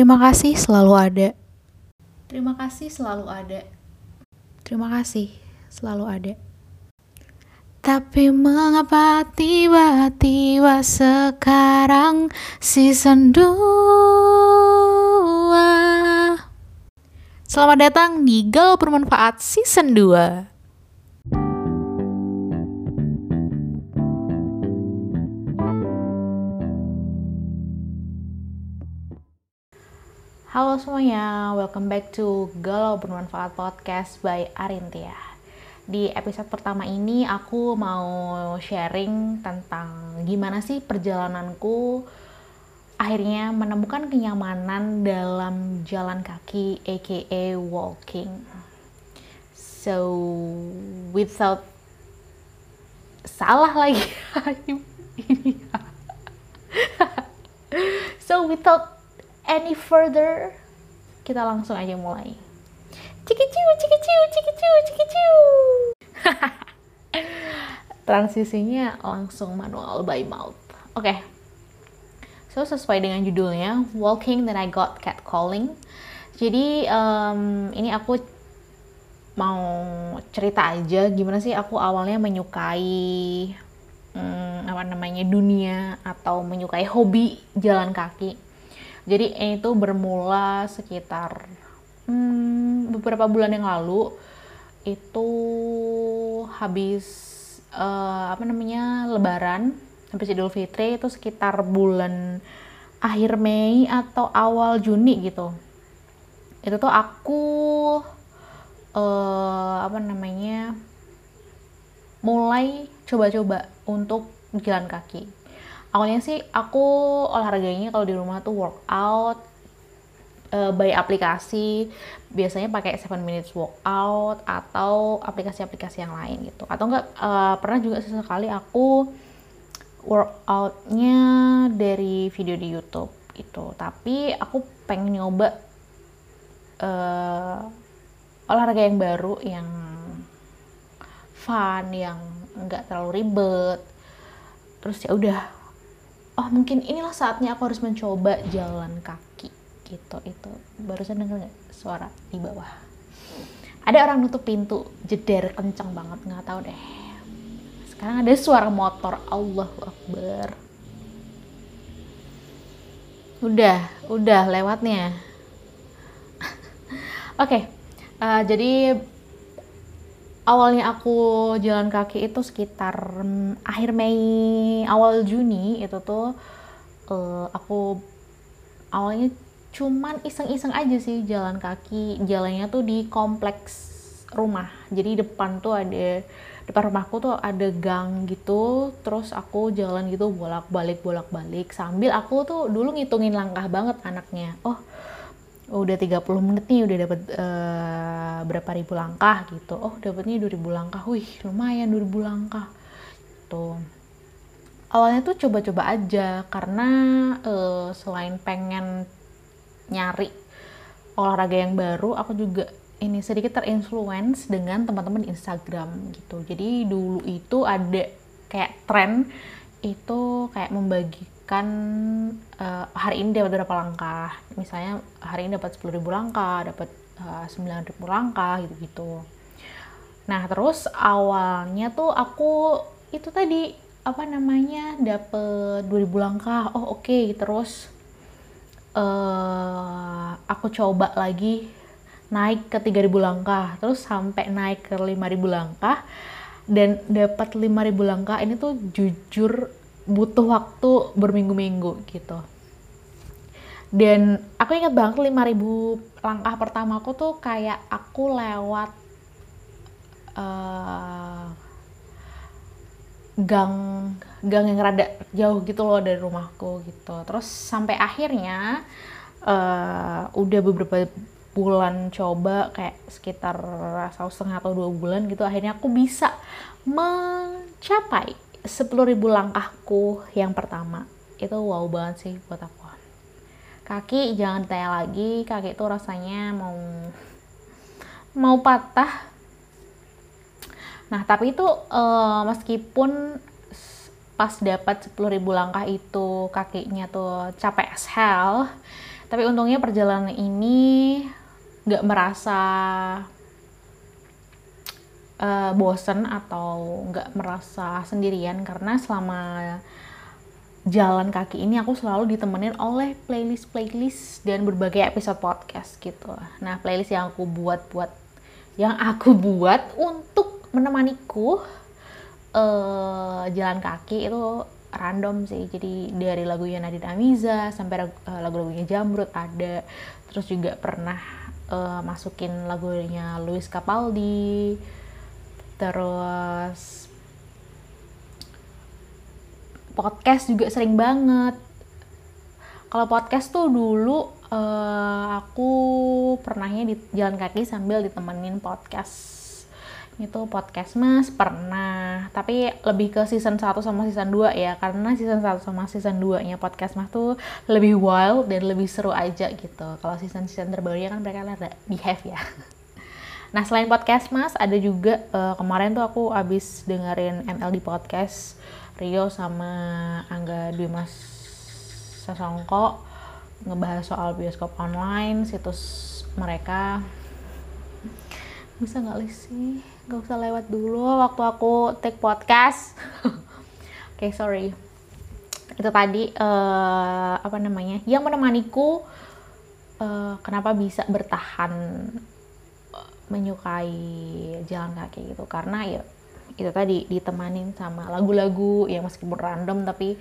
Terima kasih selalu ada. Terima kasih selalu ada. Terima kasih selalu ada. Tapi mengapa tiba-tiba sekarang season 2 Selamat datang di Galau Bermanfaat season 2 Halo semuanya, welcome back to Galau Bermanfaat Podcast by Arintia. Di episode pertama ini aku mau sharing tentang gimana sih perjalananku akhirnya menemukan kenyamanan dalam jalan kaki aka walking. So, without salah lagi so, without any further kita langsung aja mulai. Cikiciu cikiciu cikiciu cikiciu. Transisinya langsung manual by mouth. Oke. Okay. so sesuai dengan judulnya walking then I got catcalling jadi um, ini aku mau cerita aja gimana sih aku awalnya menyukai um, apa namanya dunia atau menyukai hobi jalan kaki jadi ini tuh bermula sekitar hmm, beberapa bulan yang lalu itu habis uh, apa namanya Lebaran habis Idul Fitri itu sekitar bulan akhir Mei atau awal Juni gitu. Itu tuh aku uh, apa namanya mulai coba-coba untuk jalan kaki awalnya sih aku olahraganya kalau di rumah tuh workout uh, by aplikasi. Biasanya pakai 7 minutes workout atau aplikasi-aplikasi yang lain gitu. Atau enggak uh, pernah juga sesekali aku workoutnya dari video di YouTube gitu. Tapi aku pengen nyoba uh, olahraga yang baru yang fun yang enggak terlalu ribet. Terus ya udah oh mungkin inilah saatnya aku harus mencoba jalan kaki gitu. Itu barusan denger nggak suara di bawah? Ada orang nutup pintu jeder kenceng banget nggak tahu deh. Sekarang ada suara motor Allah Akbar. Udah udah lewatnya. Oke okay, uh, jadi awalnya aku jalan kaki itu sekitar um, akhir Mei awal Juni itu tuh uh, aku awalnya cuman iseng-iseng aja sih jalan kaki. Jalannya tuh di kompleks rumah. Jadi depan tuh ada depan rumahku tuh ada gang gitu. Terus aku jalan gitu bolak-balik bolak-balik. Sambil aku tuh dulu ngitungin langkah banget anaknya. Oh udah 30 menit nih udah dapat uh, eh, berapa ribu langkah gitu. Oh dapatnya 2000 langkah. Wih lumayan 2000 langkah. Tuh. Awalnya tuh coba-coba aja karena uh, selain pengen nyari olahraga yang baru aku juga ini sedikit terinfluence dengan teman-teman Instagram gitu. Jadi dulu itu ada kayak tren itu kayak membagi kan uh, hari ini dapat berapa langkah? Misalnya hari ini dapat 10.000 langkah dapat uh, 9.000 langkah gitu-gitu. Nah terus awalnya tuh aku itu tadi apa namanya dapat 2000 langkah. Oh oke okay. terus uh, aku coba lagi naik ke 3000 langkah. Terus sampai naik ke 5000 langkah. Dan dapat 5000 langkah ini tuh jujur butuh waktu berminggu-minggu gitu. Dan aku ingat banget 5000 langkah pertama aku tuh kayak aku lewat uh, gang gang yang rada jauh gitu loh dari rumahku gitu. Terus sampai akhirnya uh, udah beberapa bulan coba kayak sekitar satu setengah atau dua bulan gitu akhirnya aku bisa mencapai 10.000 langkahku yang pertama. Itu wow banget sih buat aku. Kaki jangan ditanya lagi kaki itu rasanya mau mau patah. Nah tapi itu uh, meskipun pas dapat 10.000 langkah itu kakinya tuh capek as hell tapi untungnya perjalanan ini nggak merasa uh, bosen atau nggak merasa sendirian karena selama jalan kaki ini aku selalu ditemenin oleh playlist-playlist dan berbagai episode podcast gitu. Nah, playlist yang aku buat buat yang aku buat untuk menemaniku uh, jalan kaki itu random sih. Jadi dari lagunya Nadine Amiza sampai uh, lagu-lagunya Jamrut ada. Terus juga pernah uh, masukin lagunya Luis Capaldi. Terus podcast juga sering banget. Kalau podcast tuh dulu uh, aku pernahnya di jalan kaki sambil ditemenin podcast. Itu podcast mas pernah. Tapi lebih ke season 1 sama season 2 ya karena season 1 sama season 2 nya podcast mas tuh lebih wild dan lebih seru aja gitu. Kalau season season terbarunya kan mereka ada behave ya nah selain podcast mas ada juga uh, kemarin tuh aku abis dengerin MLD podcast Rio sama Angga Dwi Mas Sasongko ngebahas soal bioskop online situs mereka. Bisa nggak sih? Nggak usah lewat dulu waktu aku take podcast. Oke okay, sorry. Itu tadi uh, apa namanya? Yang menemaniku uh, kenapa bisa bertahan menyukai jalan kaki gitu. Karena ya itu tadi ditemanin sama lagu-lagu yang meskipun random tapi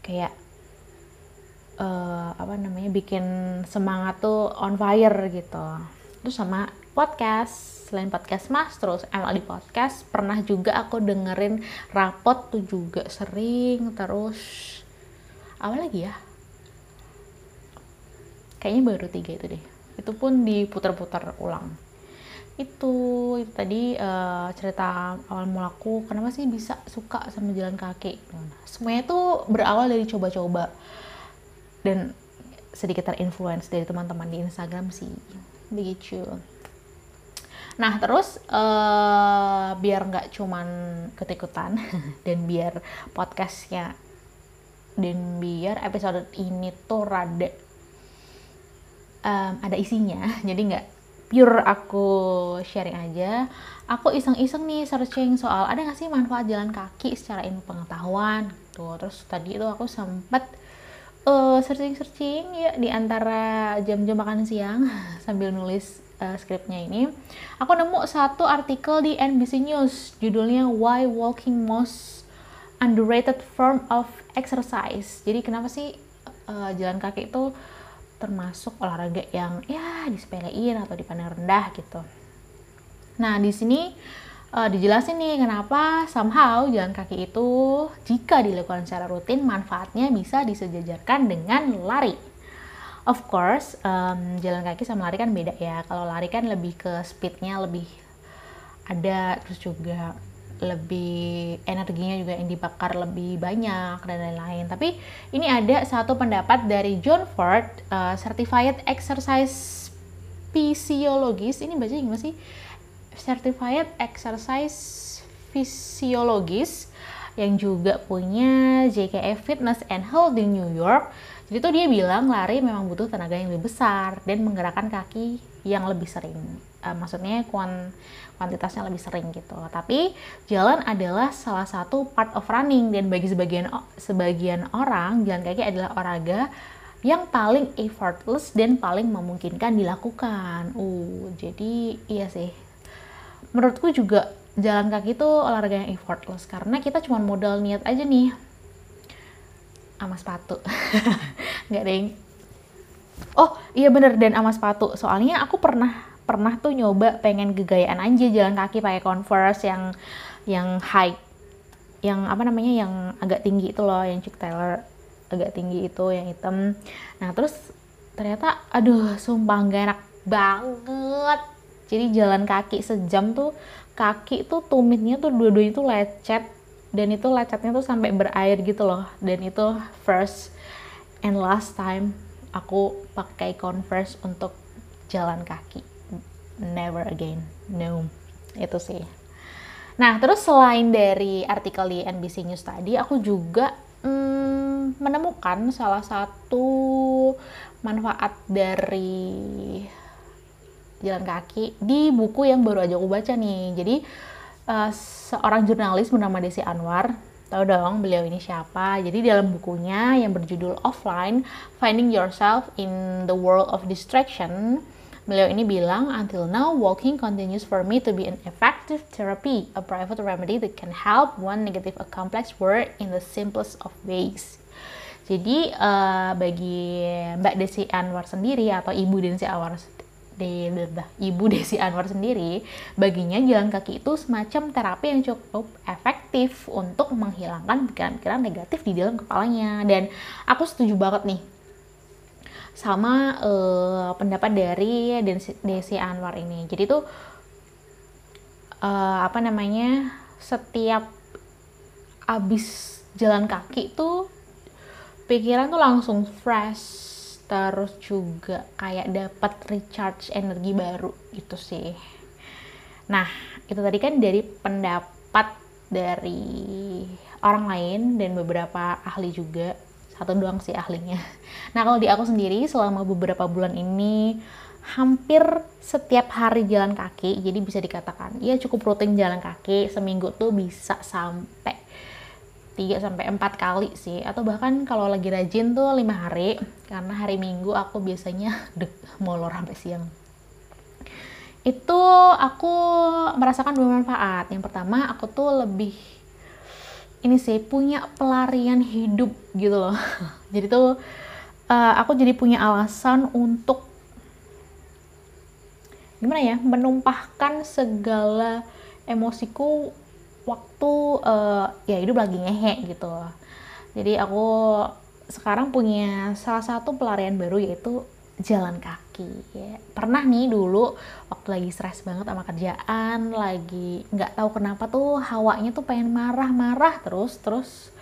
kayak uh, apa namanya bikin semangat tuh on fire gitu. Terus sama podcast. Selain podcast mas terus MLD podcast pernah juga aku dengerin rapot tuh juga sering. Terus apa lagi ya? Kayaknya baru tiga itu deh. Itu pun diputar-putar ulang itu itu tadi uh, cerita awal mulaku kenapa sih bisa suka sama jalan kaki? Semuanya tuh berawal dari coba-coba. Dan sedikit terinfluence dari teman-teman di Instagram sih. Begitu. Nah terus uh, biar nggak cuman ketikutan dan biar podcastnya dan biar episode ini tuh rada um, ada isinya. Jadi nggak pure aku sharing aja aku iseng-iseng nih searching soal ada nggak sih manfaat jalan kaki secara ilmu pengetahuan tuh terus tadi itu aku sempat uh, searching-searching ya di antara jam-jam makan siang sambil nulis uh, skripnya ini. Aku nemu satu artikel di NBC News judulnya Why Walking Most Underrated Form of Exercise. Jadi kenapa sih uh, jalan kaki itu termasuk olahraga yang ya disepelein atau dipandang rendah gitu. Nah, di sini uh, dijelasin nih kenapa somehow jalan kaki itu jika dilakukan secara rutin manfaatnya bisa disejajarkan dengan lari. Of course, um, jalan kaki sama lari kan beda ya. Kalau lari kan lebih ke speednya lebih ada, terus juga lebih energinya juga yang dibakar lebih banyak dan lain-lain. Tapi ini ada satu pendapat dari John Ford, uh, Certified Exercise Physiologist. Ini baca gimana sih? Certified Exercise Physiologist yang juga punya JKF Fitness and Health di New York. Jadi tuh dia bilang lari memang butuh tenaga yang lebih besar dan menggerakkan kaki yang lebih sering. Uh, maksudnya kuan kuantitasnya lebih sering gitu. Tapi jalan adalah salah satu part of running dan bagi sebagian sebagian orang jalan kaki adalah olahraga yang paling effortless dan paling memungkinkan dilakukan. Uh, jadi iya sih. Menurutku juga jalan kaki itu olahraga yang effortless karena kita cuma modal niat aja nih sama sepatu. Nggak deh. Oh iya bener dan sama sepatu. Soalnya aku pernah pernah tuh nyoba pengen gegayaan aja jalan kaki pakai converse yang yang high yang apa namanya yang agak tinggi itu loh yang Chuck Taylor agak tinggi itu yang hitam. Nah terus ternyata aduh sumpah gak enak banget. Jadi jalan kaki sejam tuh kaki tuh tumitnya tuh dua-duanya tuh lecet dan itu lecetnya tuh sampai berair gitu loh. Dan itu first and last time aku pakai converse untuk jalan kaki never again no itu sih nah terus selain dari artikel di NBC News tadi aku juga hmm, menemukan salah satu manfaat dari jalan kaki di buku yang baru aja aku baca nih. Jadi uh, seorang jurnalis bernama Desi Anwar, tahu dong beliau ini siapa. Jadi dalam bukunya yang berjudul Offline, Finding Yourself in the World of Distraction, beliau ini bilang, until now walking continues for me to be an effective therapy, a private remedy that can help one negative a complex word in the simplest of ways. Jadi uh, bagi Mbak Desi Anwar sendiri atau Ibu Desi Anwar Ibu Desi Anwar sendiri, baginya jalan kaki itu semacam terapi yang cukup efektif untuk menghilangkan pikiran-pikiran negatif di dalam kepalanya. Dan aku setuju banget nih sama uh, pendapat dari Desi Anwar ini. Jadi tuh uh, apa namanya setiap abis jalan kaki tuh pikiran tuh langsung fresh terus juga kayak dapat recharge energi baru gitu sih nah itu tadi kan dari pendapat dari orang lain dan beberapa ahli juga satu doang sih ahlinya nah kalau di aku sendiri selama beberapa bulan ini hampir setiap hari jalan kaki jadi bisa dikatakan ya cukup rutin jalan kaki seminggu tuh bisa sampai 3 sampai 4 kali sih atau bahkan kalau lagi rajin tuh 5 hari karena hari Minggu aku biasanya dek molor sampai siang. Itu aku merasakan dua manfaat. Yang pertama, aku tuh lebih ini sih punya pelarian hidup gitu loh. jadi tuh uh, aku jadi punya alasan untuk gimana ya menumpahkan segala emosiku waktu uh, ya hidup lagi ngehe gitu jadi aku sekarang punya salah satu pelarian baru yaitu jalan kaki. Ya. pernah nih dulu waktu lagi stres banget sama kerjaan lagi nggak tahu kenapa tuh hawanya tuh pengen marah-marah terus terus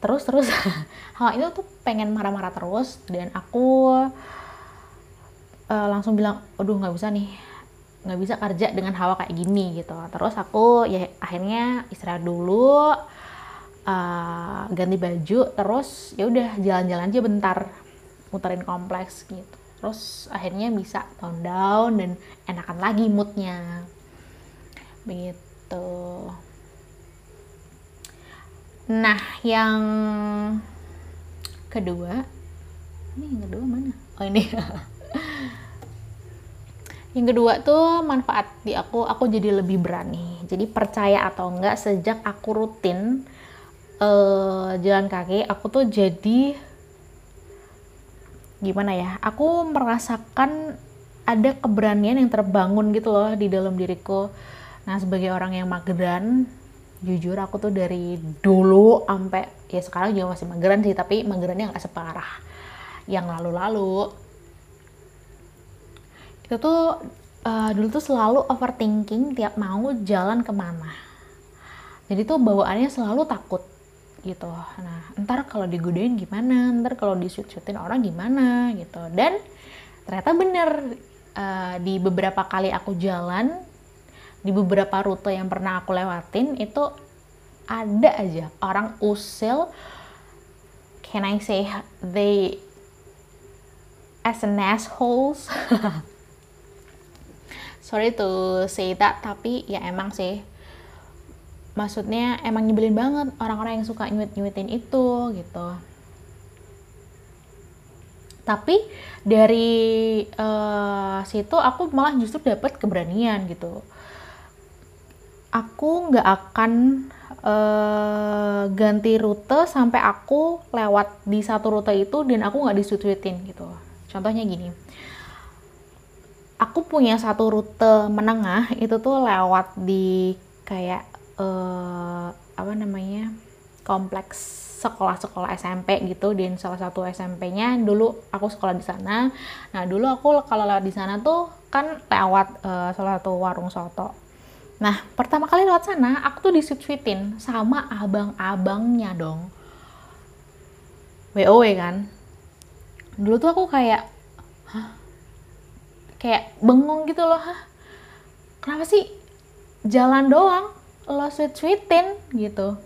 terus terus. Hawa itu tuh pengen marah-marah terus dan aku uh, langsung bilang aduh nggak bisa nih nggak bisa kerja dengan hawa kayak gini gitu. Terus aku ya akhirnya istirahat dulu uh, ganti baju terus ya udah jalan-jalan aja bentar muterin kompleks gitu terus akhirnya bisa tone down dan enakan lagi moodnya. Begitu. Nah yang kedua ini yang kedua mana? Oh ini. Yang kedua tuh manfaat di aku, aku jadi lebih berani. Jadi percaya atau enggak sejak aku rutin uh, jalan kaki, aku tuh jadi gimana ya? Aku merasakan ada keberanian yang terbangun gitu loh di dalam diriku. Nah, sebagai orang yang mageran, jujur aku tuh dari dulu sampai ya sekarang juga masih mageran sih, tapi magerannya nggak separah yang lalu-lalu itu tuh uh, dulu tuh selalu overthinking tiap mau jalan ke mana jadi tuh bawaannya selalu takut gitu. Nah ntar kalau digodain gimana? Ntar kalau disut-sutin orang gimana? Gitu. Dan ternyata bener uh, di beberapa kali aku jalan di beberapa rute yang pernah aku lewatin itu ada aja orang usil can I say they as an assholes. Sorry to say that tapi ya emang sih maksudnya emang nyebelin banget orang-orang yang suka nyuit-nyuitin itu gitu. Tapi dari uh, situ aku malah justru dapat keberanian gitu. Aku nggak akan uh, ganti rute sampai aku lewat di satu rute itu dan aku nggak disuitin gitu. Contohnya gini. Aku punya satu rute menengah itu tuh lewat di kayak uh, apa namanya kompleks sekolah-sekolah SMP gitu di salah satu SMP-nya dulu aku sekolah di sana. Nah dulu aku kalau lewat di sana tuh kan lewat uh, salah satu warung soto. Nah pertama kali lewat sana aku tuh disut-suitin sama abang-abangnya dong. WOW kan. Dulu tuh aku kayak, hah kayak bengong gitu loh Hah, kenapa sih jalan doang lo sweet sweetin gitu.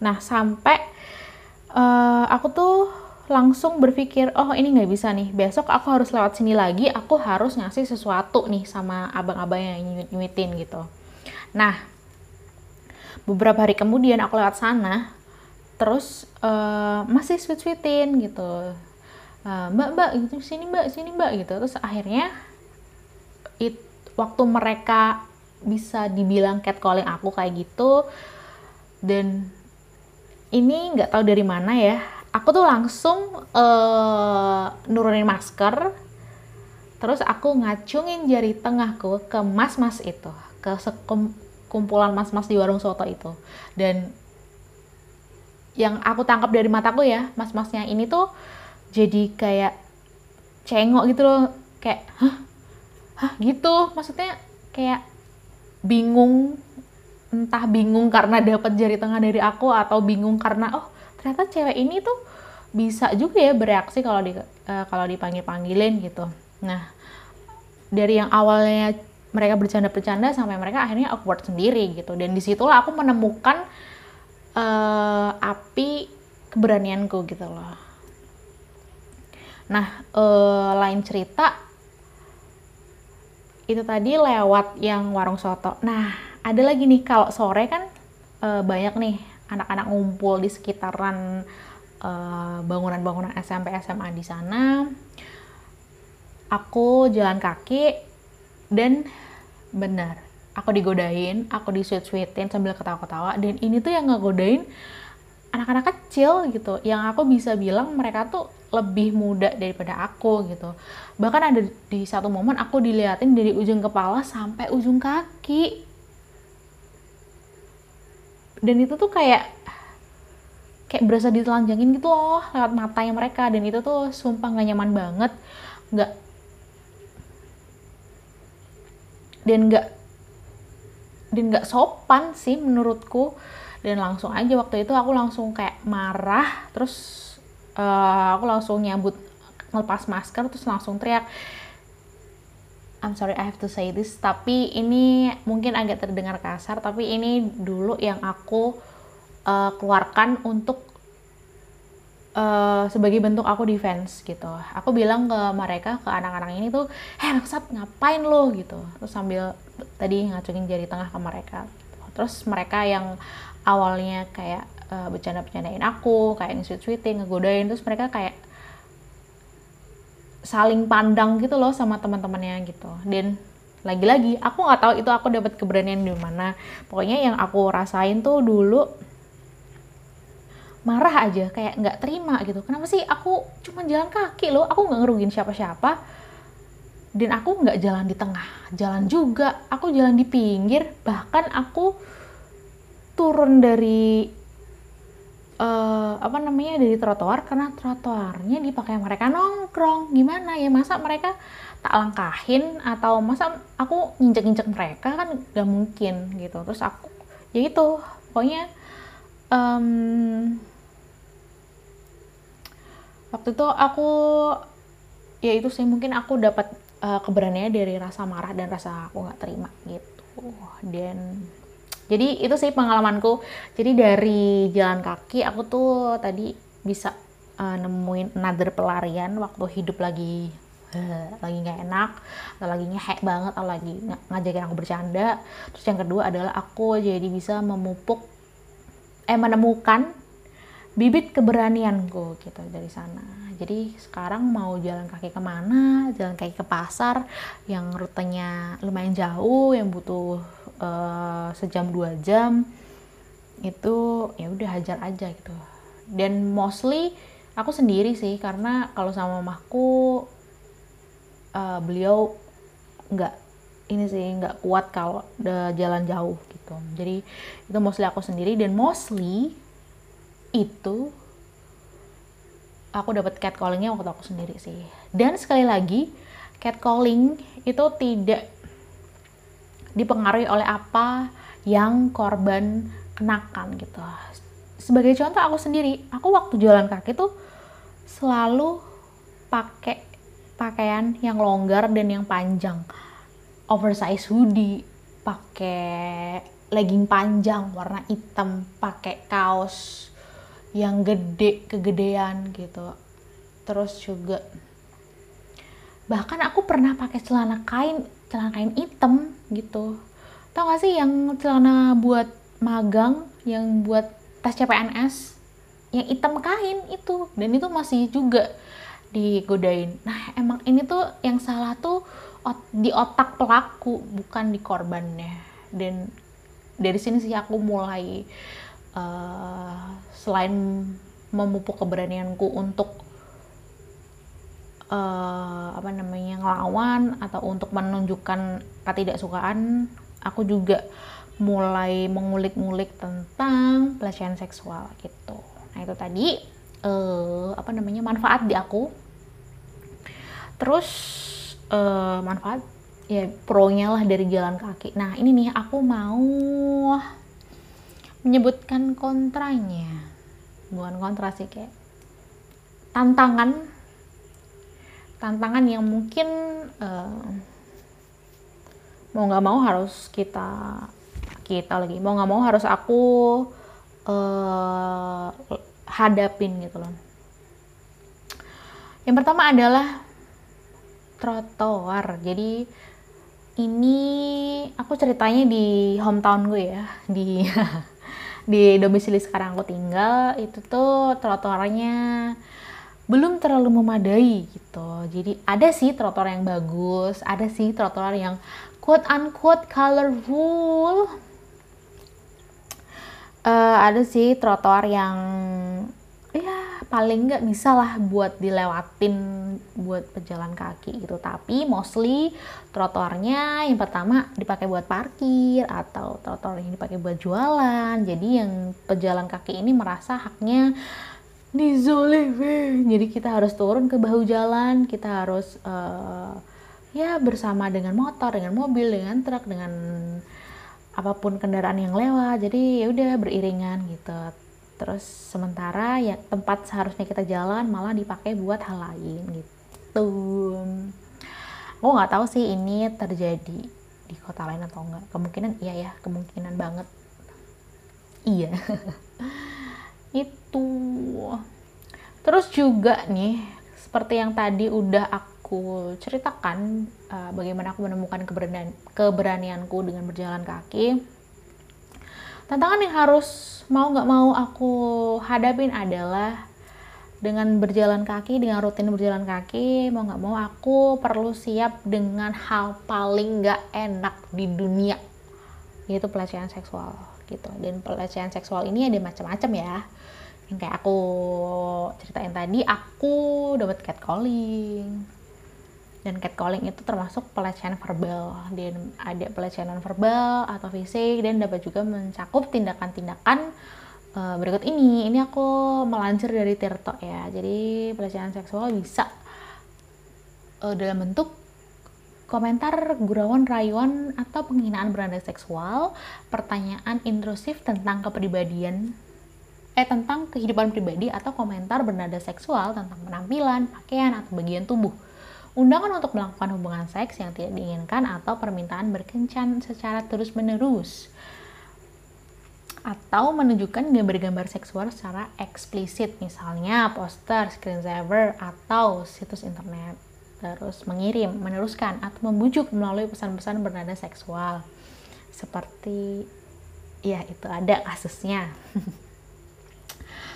Nah sampai uh, aku tuh langsung berpikir oh ini nggak bisa nih. Besok aku harus lewat sini lagi. Aku harus ngasih sesuatu nih sama abang-abang yang nyuit nyuitin gitu. Nah beberapa hari kemudian aku lewat sana terus uh, masih sweet sweetin gitu. Uh, mbak mbak gitu sini mbak sini mbak gitu. Terus akhirnya it waktu mereka bisa dibilang catcalling aku kayak gitu. Dan ini nggak tahu dari mana ya. Aku tuh langsung uh, nurunin masker. Terus aku ngacungin jari tengahku ke mas-mas itu ke kumpulan mas-mas di warung soto itu. Dan yang aku tangkap dari mataku ya mas-masnya ini tuh jadi kayak cengok gitu loh. Kayak hah? Hah? Gitu. Maksudnya kayak bingung entah bingung karena dapat jari tengah dari aku atau bingung karena oh ternyata cewek ini tuh bisa juga ya bereaksi kalau di uh, kalau dipanggil panggilin gitu. Nah dari yang awalnya mereka bercanda-bercanda sampai mereka akhirnya awkward sendiri gitu. Dan di situlah aku menemukan uh, api keberanianku gitu loh. Nah uh, lain cerita itu tadi lewat yang warung soto. Nah ada lagi nih kalau sore kan uh, banyak nih anak-anak ngumpul di sekitaran eh, bangunan-bangunan SMP SMA di sana. Aku jalan kaki dan benar aku digodain aku disuit-suitin sambil ketawa-ketawa dan ini tuh yang ngegodain anak-anak kecil gitu yang aku bisa bilang mereka tuh lebih muda daripada aku gitu. Bahkan ada di satu momen aku diliatin dari ujung kepala sampai ujung kaki. Dan itu tuh kayak kayak berasa ditelanjangin gitu loh lewat matanya mereka. Dan itu tuh sumpah gak nyaman banget. Nggak dan nggak dan nggak sopan sih menurutku dan langsung aja waktu itu aku langsung kayak marah terus uh, aku langsung nyambut ngelepas masker terus langsung teriak I'm sorry I have to say this. Tapi ini mungkin agak terdengar kasar tapi ini dulu yang aku uh, keluarkan untuk uh, sebagai bentuk aku defense gitu. Aku bilang ke mereka ke anak-anak ini tuh heh maksud ngapain lo? Gitu. Terus sambil tadi ngacungin jari tengah ke mereka. Terus mereka yang awalnya kayak uh, bercanda-bercandain aku kayak nge-sweet-sweeting ngegodain terus mereka kayak saling pandang gitu loh sama teman-temannya gitu. Dan lagi-lagi aku nggak tahu itu aku dapat keberanian di mana. Pokoknya yang aku rasain tuh dulu marah aja kayak nggak terima gitu. Kenapa sih? Aku cuma jalan kaki loh aku nggak ngerugin siapa-siapa. Dan aku nggak jalan di tengah jalan juga. Aku jalan di pinggir bahkan aku turun dari uh, apa namanya dari trotoar karena trotoarnya dipakai mereka nongkrong. Gimana ya masa mereka tak langkahin atau masa aku nginjek-nginjek mereka kan gak mungkin gitu. Terus aku ya itu pokoknya um, waktu itu aku ya itu sih mungkin aku dapat uh, keberaniannya dari rasa marah dan rasa aku nggak terima gitu. Dan jadi itu sih pengalamanku. Jadi dari jalan kaki aku tuh tadi bisa uh, nemuin another pelarian waktu hidup lagi uh, lagi nggak enak atau lagi ngehek banget atau lagi ng ngajakin aku bercanda. Terus yang kedua adalah aku jadi bisa memupuk eh menemukan bibit keberanianku gitu dari sana. Jadi sekarang mau jalan kaki ke mana jalan kaki ke pasar yang rutenya lumayan jauh yang butuh uh, sejam dua jam itu ya udah hajar aja gitu. Dan mostly aku sendiri sih karena kalau sama mamaku uh, beliau nggak ini sih nggak kuat kalau udah jalan jauh gitu. Jadi itu mostly aku sendiri dan mostly itu aku dapat catcallingnya waktu aku sendiri sih. Dan sekali lagi catcalling itu tidak dipengaruhi oleh apa yang korban kenakan gitu. Sebagai contoh aku sendiri, aku waktu jalan kaki tuh selalu pakai pakaian yang longgar dan yang panjang. Oversize hoodie, pakai legging panjang warna hitam, pakai kaos yang gede kegedean gitu terus juga bahkan aku pernah pakai celana kain celana kain hitam gitu. Tau gak sih yang celana buat magang yang buat tes CPNS yang hitam kain itu. Dan itu masih juga digodain. Nah emang ini tuh yang salah tuh di otak pelaku bukan di korbannya. Dan dari sini sih aku mulai uh, selain memupuk keberanianku untuk uh, apa namanya ngelawan atau untuk menunjukkan ketidaksukaan aku juga mulai mengulik-ngulik tentang pelecehan seksual gitu. Nah itu tadi uh, apa namanya manfaat di aku. Terus uh, manfaat ya pro-nya lah dari jalan kaki. Nah ini nih aku mau menyebutkan kontranya. Bukan kontra sih kayak tantangan tantangan yang mungkin uh, mau nggak mau harus kita kita lagi mau nggak mau harus aku uh, hadapin gitu loh. Yang pertama adalah trotoar. Jadi ini aku ceritanya di hometown gue ya di di domisili sekarang aku tinggal itu tuh trotoarnya belum terlalu memadai gitu. Jadi ada sih trotoar yang bagus, ada sih trotoar yang quote unquote colorful. Uh, ada sih trotoar yang ya paling nggak bisa lah buat dilewatin buat pejalan kaki gitu tapi mostly trotoarnya yang pertama dipakai buat parkir atau trotoar yang dipakai buat jualan jadi yang pejalan kaki ini merasa haknya dizolimi jadi kita harus turun ke bahu jalan kita harus uh, ya bersama dengan motor dengan mobil dengan truk dengan apa pun kendaraan yang lewat. Jadi ya udah beriringan gitu. Terus sementara ya tempat seharusnya kita jalan malah dipakai buat hal lain gitu. Aku nggak tahu sih ini terjadi di kota lain atau enggak kemungkinan iya ya kemungkinan banget. Iya. Itu terus juga nih seperti yang tadi udah aku ceritakan uh, bagaimana aku menemukan keberanian keberanianku dengan berjalan kaki tantangan yang harus mau nggak mau aku hadapin adalah dengan berjalan kaki dengan rutin berjalan kaki mau nggak mau aku perlu siap dengan hal paling nggak enak di dunia yaitu pelecehan seksual gitu. Dan pelecehan seksual ini ada macam-macam ya yang kayak aku ceritain tadi aku dapat catcalling. Dan catcalling itu termasuk pelecehan verbal. Dan ada pelecehan verbal atau fisik dan dapat juga mencakup tindakan-tindakan uh, berikut ini. Ini aku melansir dari Tirto ya. Jadi pelecehan seksual bisa uh, dalam bentuk komentar gurauan rayuan atau penghinaan bernada seksual pertanyaan intrusif tentang kepribadian eh tentang kehidupan pribadi atau komentar bernada seksual tentang penampilan, pakaian atau bagian tubuh. Undangan untuk melakukan hubungan seks yang tidak diinginkan atau permintaan berkencan secara terus-menerus atau menunjukkan gambar-gambar seksual secara eksplisit misalnya poster, screensaver atau situs internet terus mengirim, meneruskan atau membujuk melalui pesan-pesan bernada seksual. Seperti ya itu ada kasusnya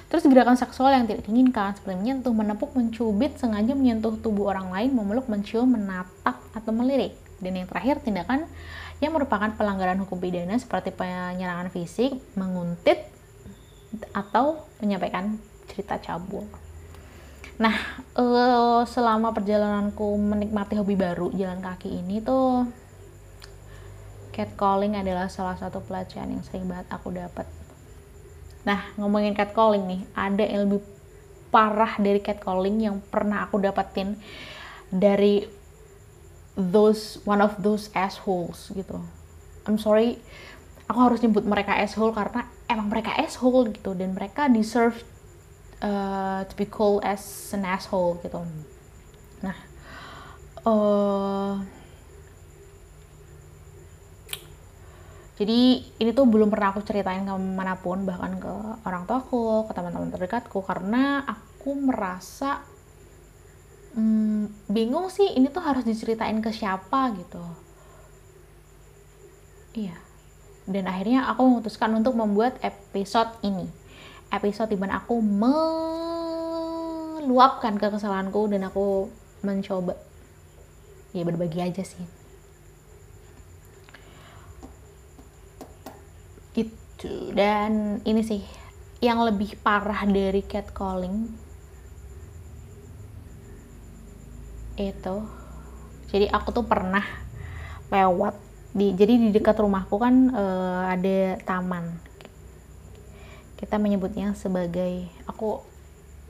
Terus gerakan seksual yang tidak diinginkan seperti menyentuh, menepuk, mencubit, sengaja menyentuh tubuh orang lain, memeluk, mencium, menatap, atau melirik. Dan yang terakhir tindakan yang merupakan pelanggaran hukum pidana seperti penyerangan fisik, menguntit, atau menyampaikan cerita cabul. Nah, uh, selama perjalananku menikmati hobi baru jalan kaki ini tuh catcalling adalah salah satu pelecehan yang sering banget aku dapat Nah, ngomongin catcalling nih, ada yang lebih parah dari catcalling yang pernah aku dapetin dari those one of those assholes gitu. I'm sorry, aku harus nyebut mereka asshole karena emang mereka asshole gitu dan mereka deserve uh, to be called as an asshole gitu. Nah, uh, jadi ini tuh belum pernah aku ceritain ke mana pun bahkan ke orang tuaku ke teman-teman terdekatku karena aku merasa hmm, bingung sih ini tuh harus diceritain ke siapa gitu. Iya. Dan akhirnya aku memutuskan untuk membuat episode ini. Episode di mana aku meluapkan kekesalanku dan aku mencoba. Ya berbagi aja sih gitu. Dan ini sih yang lebih parah dari catcalling itu jadi aku tuh pernah lewat di jadi di dekat rumahku kan uh, ada taman. Kita menyebutnya sebagai aku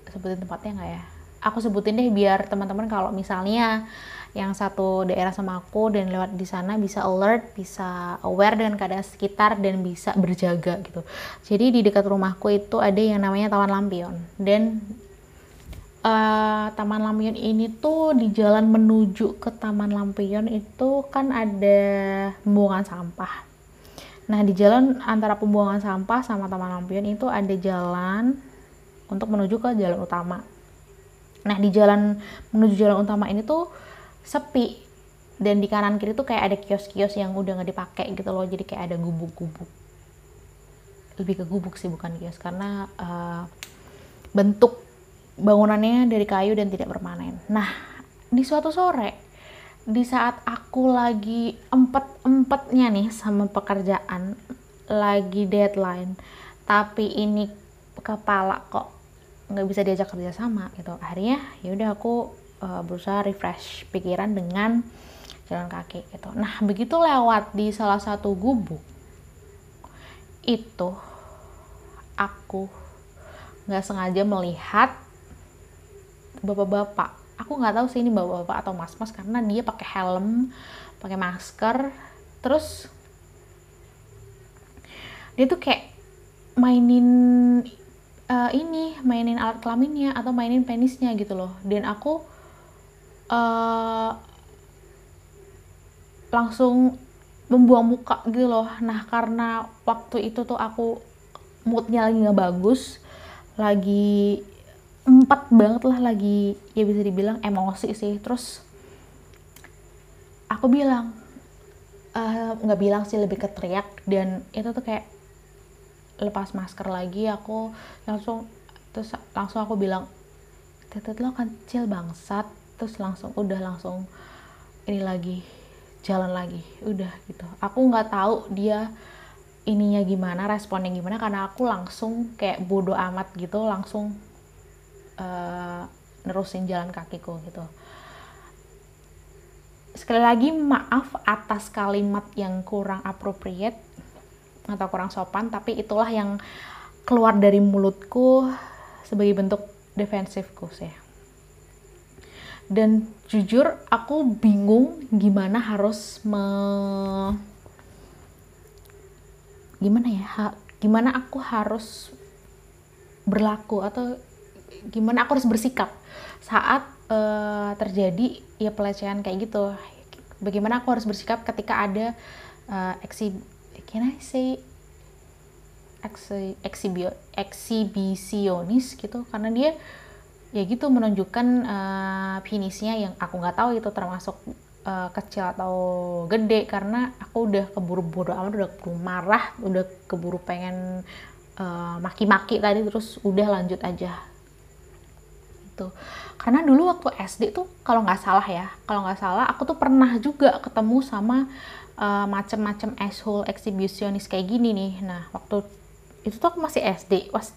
sebutin tempatnya nggak ya? Aku sebutin deh biar teman-teman kalau misalnya yang satu daerah sama aku dan lewat di sana bisa alert, bisa aware dengan keadaan sekitar dan bisa berjaga gitu. Jadi di dekat rumahku itu ada yang namanya Taman Lampion dan uh, Taman Lampion ini tuh di jalan menuju ke Taman Lampion itu kan ada pembuangan sampah. Nah, di jalan antara pembuangan sampah sama Taman Lampion itu ada jalan untuk menuju ke jalan utama. Nah, di jalan menuju jalan utama ini tuh sepi dan di kanan kiri tuh kayak ada kios-kios yang udah nggak dipakai gitu loh. Jadi kayak ada gubuk-gubuk. Lebih ke gubuk sih bukan kios karena uh, bentuk bangunannya dari kayu dan tidak permanen. Nah, di suatu sore, di saat aku lagi empet-empetnya nih sama pekerjaan, lagi deadline, tapi ini kepala kok nggak bisa diajak kerja sama gitu. Akhirnya ya udah aku uh, berusaha refresh pikiran dengan jalan kaki gitu. Nah, begitu lewat di salah satu gubuk, itu aku nggak sengaja melihat bapak-bapak. Aku nggak tahu sih ini bapak-bapak atau mas-mas karena dia pakai helm pakai masker. Terus dia tuh kayak mainin uh, ini mainin alat kelaminnya atau mainin penisnya gitu loh. Dan aku uh, langsung membuang muka gitu loh. Nah karena waktu itu tuh aku moodnya lagi nggak bagus lagi empat banget lah lagi ya bisa dibilang emosi sih. Terus aku bilang eh, nggak uh, bilang sih lebih ke teriak. Dan itu tuh kayak lepas masker lagi aku langsung terus langsung aku bilang tetet lo kecil bangsat terus langsung udah langsung ini lagi jalan lagi udah gitu. Aku nggak tahu dia ininya gimana responnya gimana karena aku langsung kayak bodoh amat gitu langsung uh, nerusin jalan kakiku gitu. Sekali lagi maaf atas kalimat yang kurang appropriate atau kurang sopan tapi itulah yang keluar dari mulutku sebagai bentuk defensifku sih dan jujur aku bingung gimana harus me gimana ya? Ha, gimana aku harus berlaku atau gimana aku harus bersikap saat uh, terjadi ya pelecehan kayak gitu. Bagaimana aku harus bersikap ketika ada uh, eksib can I say eksibio eksibisionis gitu. Karena dia ya gitu menunjukkan uh, penisnya yang aku nggak tahu itu termasuk uh, kecil atau gede karena aku udah keburu bodoh amat udah keburu marah udah keburu pengen maki-maki uh, tadi terus udah lanjut aja. Gitu. Karena dulu waktu SD tuh kalau nggak salah ya kalau nggak salah aku tuh pernah juga ketemu sama uh, macem-macem asshole exhibitionist kayak gini nih. Nah waktu itu tuh aku masih SD was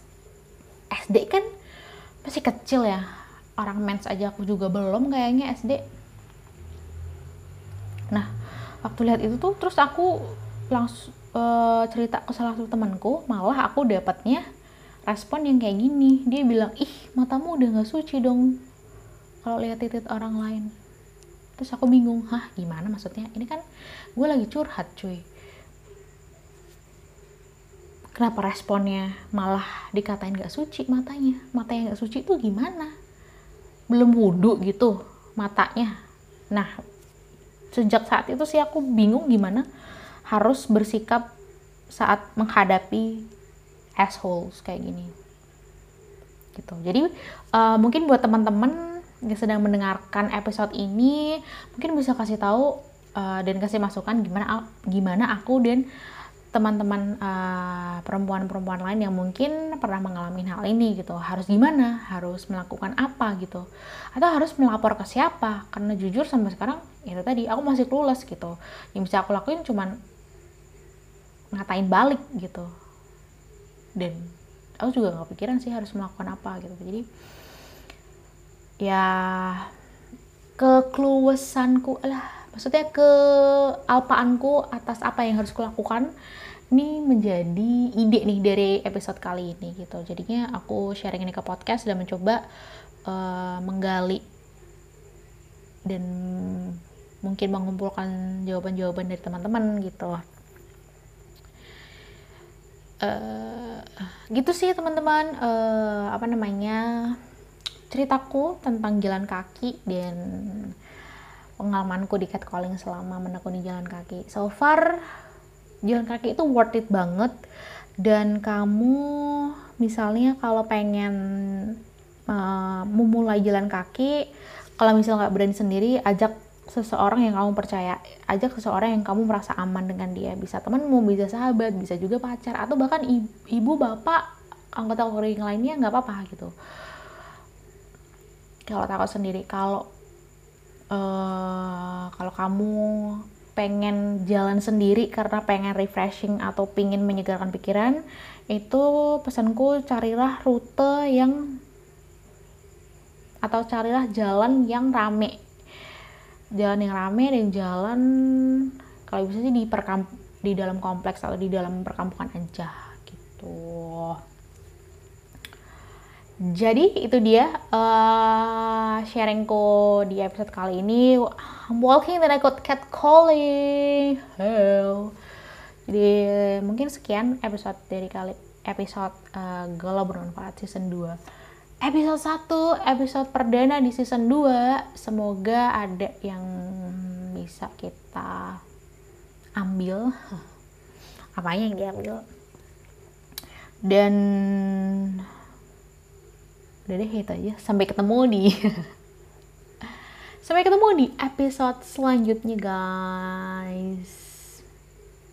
SD kan masih kecil ya. Orang mens aja aku juga belum kayaknya SD nah waktu lihat itu tuh terus aku langsung uh, cerita ke salah satu temanku malah aku dapatnya respon yang kayak gini. Dia bilang ih matamu udah gak suci dong kalau lihat titik orang lain. Terus aku bingung hah gimana maksudnya? Ini kan gue lagi curhat cuy kenapa responnya malah dikatain gak suci? Matanya. Mata yang gak suci itu gimana? Belum wudhu gitu matanya. Nah sejak saat itu sih aku bingung gimana harus bersikap saat menghadapi assholes kayak gini. Gitu. Jadi uh, mungkin buat teman-teman yang sedang mendengarkan episode ini mungkin bisa kasih tahu uh, dan kasih masukan gimana gimana aku dan teman-teman uh, perempuan-perempuan lain yang mungkin pernah mengalami hal ini gitu. Harus gimana? Harus melakukan apa gitu? Atau harus melapor ke siapa? Karena jujur sampai sekarang itu tadi aku masih clueless gitu. Yang bisa aku lakuin cuman ngatain balik gitu. Dan aku juga nggak pikiran sih harus melakukan apa gitu. Jadi ya kekluesanku lah maksudnya ke alpaanku atas apa yang harus kulakukan ini menjadi ide nih dari episode kali ini gitu. Jadinya aku sharing ini ke podcast dan mencoba uh, menggali dan mungkin mengumpulkan jawaban-jawaban dari teman-teman gitu. Uh, gitu sih teman-teman uh, apa namanya ceritaku tentang jalan kaki dan pengalamanku di catcalling selama menekuni jalan kaki. So far jalan kaki itu worth it banget. Dan kamu misalnya kalau pengen uh, memulai jalan kaki kalau misalnya nggak berani sendiri ajak seseorang yang kamu percaya ajak seseorang yang kamu merasa aman dengan dia. Bisa temanmu bisa sahabat bisa juga pacar atau bahkan ibu, bapak anggota keluarga yang lainnya nggak apa-apa gitu. Kalau takut sendiri. Kalau uh, kalau kamu pengen jalan sendiri karena pengen refreshing atau pengen menyegarkan pikiran itu pesanku carilah rute yang atau carilah jalan yang rame. Jalan yang rame dan jalan kalau bisa sih di perkamp di dalam kompleks atau di dalam perkampungan aja gitu jadi itu dia uh, sharingku di episode kali ini. I'm walking then I got cat calling. Hell. Jadi mungkin sekian episode dari kali episode uh, Galau Bermanfaat season 2 episode 1 episode perdana di season 2 semoga ada yang bisa kita ambil. Apa yang diambil? Dan udah deh itu aja. Sampai ketemu di sampai ketemu di episode selanjutnya guys